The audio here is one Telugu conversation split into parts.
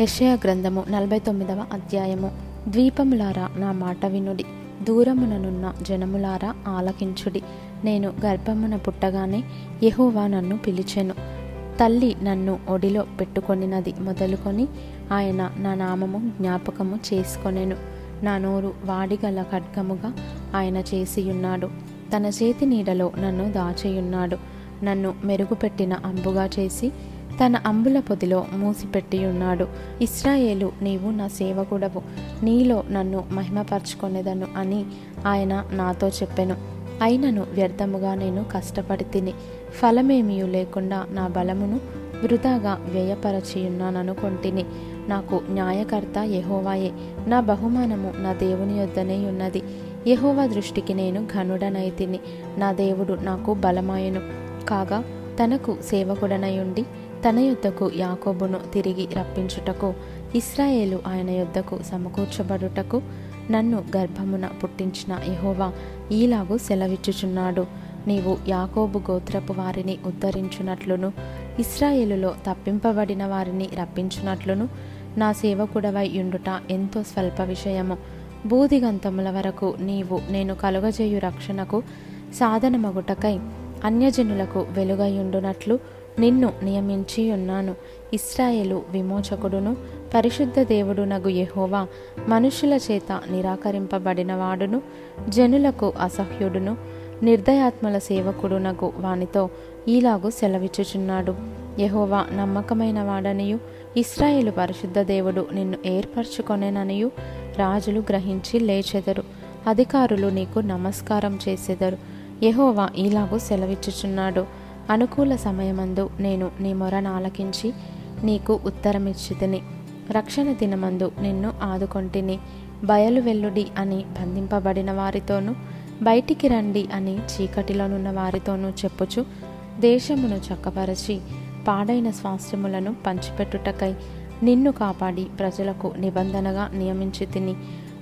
యషయ గ్రంథము నలభై తొమ్మిదవ అధ్యాయము. ద్వీపములారా నా మాట వినుడి. దూరముననున్న జనములారా ఆలకించుడి. నేను గర్భమున పుట్టగానే యెహోవా నన్ను పిలిచెను. తల్లి నన్ను ఒడిలో పెట్టుకొనినది మొదలుకొని ఆయన నా నామము జ్ఞాపకము చేసుకొనెను. నా నోరు వాడిగల ఖడ్గముగా ఆయన చేసియున్నాడు. తన చేతి నీడలో నన్ను దాచియున్నాడు. నన్ను మెరుగుపెట్టిన అంబుగా చేసి తన అంబుల పొదిలో మూసిపెట్టియున్నాడు. ఇస్రాయేలు నీవు నా సేవకుడవు. నీలో నన్ను మహిమపరచుకొనేదను అని ఆయన నాతో చెప్పెను. అయినను వ్యర్థముగా నేను కష్టపడి తిని ఫలమేమీ లేకుండా నా బలమును వృధాగా వ్యయపరచియున్నాననుకొంటిని. నాకు న్యాయకర్త యహోవాయే. నా బహుమానము నా దేవుని యొద్దనే ఉన్నది. యహోవా దృష్టికి నేను ఘనుడనైతిని నా దేవుడు నాకు బలమాయను. కాగా తనకు సేవకుడనయుండి తన యొద్దకు యాకోబును తిరిగి రప్పించుటకు ఇస్రాయేలు ఆయన యొద్దకు సమకూర్చబడుటకు నన్ను గర్భమున పుట్టించిన యహోవా ఈలాగు సెలవిచ్చుచున్నాడు. నీవు యాకోబు గోత్రపు వారిని ఉద్ధరించునట్లును ఇస్రాయేలులో తప్పింపబడిన వారిని రప్పించునట్లును నా సేవకుడవై యుండుట ఎంతో స్వల్ప విషయము. బూదిగంతముల వరకు నీవు నేను కలుగజేయు రక్షణకు సాధనమగుటకై అన్యజనులకు వెలుగయుండునట్లు నిన్ను నియమించి ఉన్నాను ఇస్రాయేలు విమోచకుడును పరిశుద్ధ దేవుడునగు యెహోవా మనుషుల చేత నిరాకరింపబడినవాడును జనులకు అసహ్యుడును నిర్దయాత్మల సేవకుడునగు వానితో ఈలాగు సెలవిచ్చుచున్నాడు. యహోవా నమ్మకమైన వాడనియు ఇస్రాయేలు పరిశుద్ధ దేవుడు నిన్ను ఏర్పరచుకొనేననియు రాజులు గ్రహించి లేచెదరు అధికారులు నీకు నమస్కారం చేసెదరు. యహోవా ఈలాగు సెలవిచ్చుచున్నాడు. అనుకూల సమయమందు నేను నీ మొరను ఆలకించి నీకు ఉత్తరమిచ్చితిని. రక్షణ దినమందు నిన్ను ఆదుకొంటిని. బయలు వెల్లుడి అని బంధింపబడిన వారితోనూ బయటికి రండి అని చీకటిలోనున్న వారితోనూ చెప్పుచు దేశమును చక్కపరచి పాడైన స్వాస్థ్యములను పంచిపెట్టుటకై నిన్ను కాపాడి ప్రజలకు నిబంధనగా నియమించి తిని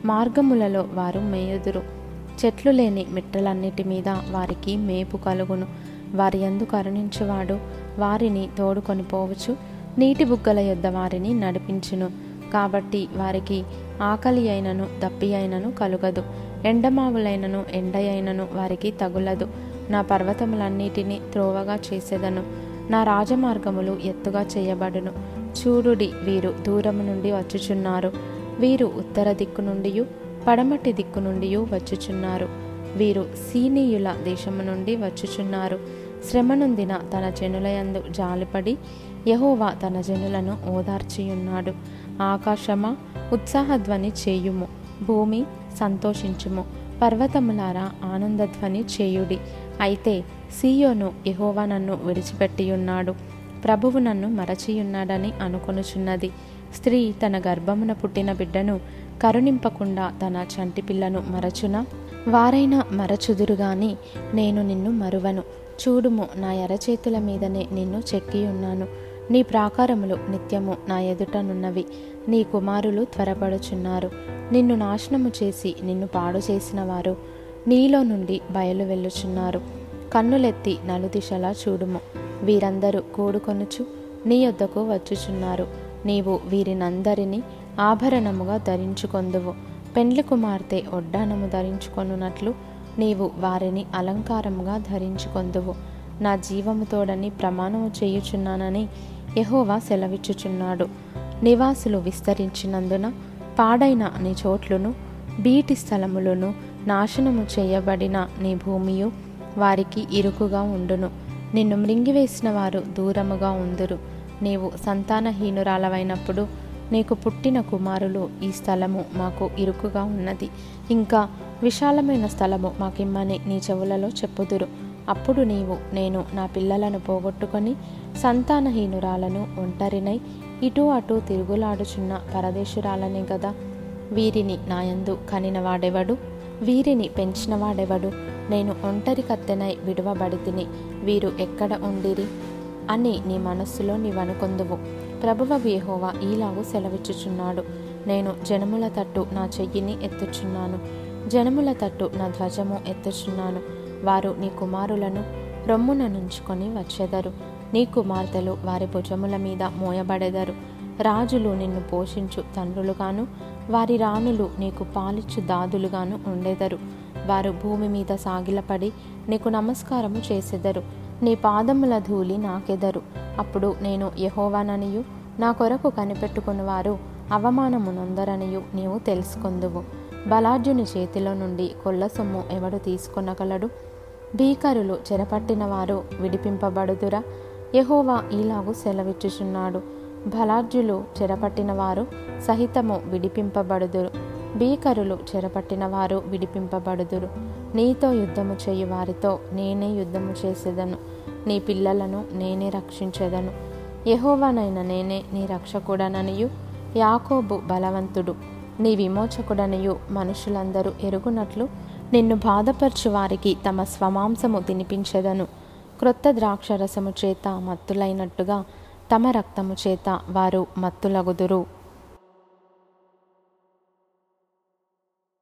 మార్గములలో వారు మేయుదురు. చెట్లు లేని మిట్టలన్నిటి మీద వారికి మేపు కలుగును. వారి ఎందు కరుణించువాడు. వారిని తోడుకొని పోవచ్చు. నీటి బుగ్గల యొద్ద వారిని నడిపించును. కాబట్టి వారికి ఆకలి అయినను దప్పి అయినను కలుగదు. ఎండమావులైనను ఎండ అయినను వారికి తగులదు. నా పర్వతములన్నిటినీ త్రోవగా చేసేదను. నా రాజమార్గములు ఎత్తుగా చేయబడును. చూడుడి వీరు దూరము నుండి వచ్చుచున్నారు. వీరు ఉత్తర దిక్కు నుండి పడమటి దిక్కు నుండి వచ్చుచున్నారు. వీరు సీనీయుల దేశము నుండి వచ్చుచున్నారు. శ్రమనొందిన తన జనులయందు జాలిపడి యహోవా తన జనులను ఓదార్చియున్నాడు. ఆకాశమా ఉత్సాహధ్వని చేయుము. భూమి సంతోషించుము. పర్వతములారా ఆనందధ్వని చేయుడి. అయితే సీయోను యహోవా నన్ను విడిచిపెట్టియున్నాడు. ప్రభువు నన్ను మరచియున్నాడని అనుకొనుచున్నది. స్త్రీ తన గర్భమున పుట్టిన బిడ్డను కరుణింపకుండా తన చంటి పిల్లను మరచున? వారైనా మరచుదురుగాని నేను నిన్ను మరువను. చూడుము నా ఎరచేతుల మీదనే నిన్ను చెక్కియున్నాను. నీ ప్రాకారములు నిత్యము నా ఎదుటనున్నవి నీ కుమారులు త్వరపడుచున్నారు. నిన్ను నాశనము చేసి నిన్ను పాడు చేసిన వారు నీలో నుండి బయలు వెళ్ళుచున్నారు. కన్నులెత్తి నలుదిశలా చూడుము. వీరందరూ కూడుకొనుచు నీ యొద్దకు వచ్చుచున్నారు. నీవు వీరినందరినీ ఆభరణముగా ధరించుకొందువు. పెండ్లి కుమార్తె ఒడ్డానము ధరించుకొనున్నట్లు నీవు వారిని అలంకారముగా ధరించుకొందువు. నా జీవముతోడని ప్రమాణము చేయుచున్నానని యహోవా సెలవిచ్చుచున్నాడు. నివాసులు విస్తరించినందున పాడైన నీ చోట్లును బీటి స్థలములను నాశనము చేయబడిన నీ భూమియు వారికి ఇరుకుగా ఉండును. నిన్ను మృంగివేసిన వారు దూరముగా ఉందురు. నీవు సంతానహీనురాలవైనప్పుడు నీకు పుట్టిన కుమారులు ఈ స్థలము మాకు ఇరుకుగా ఉన్నది. ఇంకా విశాలమైన స్థలము మాకిమ్మని నీ చెవులలో చెప్పుదురు. అప్పుడు నీవు నేను నా పిల్లలను పోగొట్టుకొని సంతానహీనురాలను ఒంటరినై ఇటు అటు తిరుగులాడుచున్న పరదేశురాలనే గదా. వీరిని నాయందు కనినవాడెవడు? వీరిని పెంచినవాడెవడు? నేను ఒంటరి కత్తెనై విడువబడి తిని వీరు ఎక్కడ ఉండిరి? అని నీ మనస్సులో నీవనుకొందువు. ప్రభువ యెహోవా ఈలాగు సెలవిచ్చుచున్నాడు. నేను జనముల తట్టు నా చెయ్యిని ఎత్తుచున్నాను. జనముల తట్టు నా ధ్వజము ఎత్తుచున్నాను. వారు నీ కుమారులను రొమ్మున నుంచుకొని వచ్చెదరు. నీ కుమార్తెలు వారి భుజముల మీద మోయబడెదరు. రాజులు నిన్ను పోషించు తండ్రులుగాను వారి రాణులు నీకు పాలిచ్చు దాదులుగాను ఉండెదరు. వారు భూమి మీద సాగిలపడి నీకు నమస్కారము చేసెదరు. నీ పాదముల ధూళి నాకెదరు. అప్పుడు నేను యహోవాననియు నా కొరకు కనిపెట్టుకుని వారు నీవు తెలుసుకొందువు. బలార్జుని చేతిలో నుండి కొల్ల సొమ్ము ఎవడు తీసుకొనగలడు? భీకరులు చెరపట్టిన వారు విడిపింపబడుదురా? యహోవా ఈలాగు సెలవిచ్చుచున్నాడు. బలార్జులు చెరపట్టిన వారు సహితము విడిపింపబడుదురు. భీకరులు చెరపట్టిన వారు విడిపింపబడుదురు. నీతో యుద్ధము చేయు వారితో నేనే యుద్ధము చేసేదను. నీ పిల్లలను నేనే రక్షించేదను. యహోవానైన నేనే నీ రక్షకుడననియు. యాకోబు బలవంతుడు. నీ విమోచకుడనియు మనుషులందరూ ఎరుగునట్లు నిన్ను బాధపరచు వారికి తమ స్వమాంసము తినిపించెదను. క్రొత్త ద్రాక్షరసము చేత మత్తులైనట్టుగా తమ రక్తము చేత వారు మత్తులగుదురు.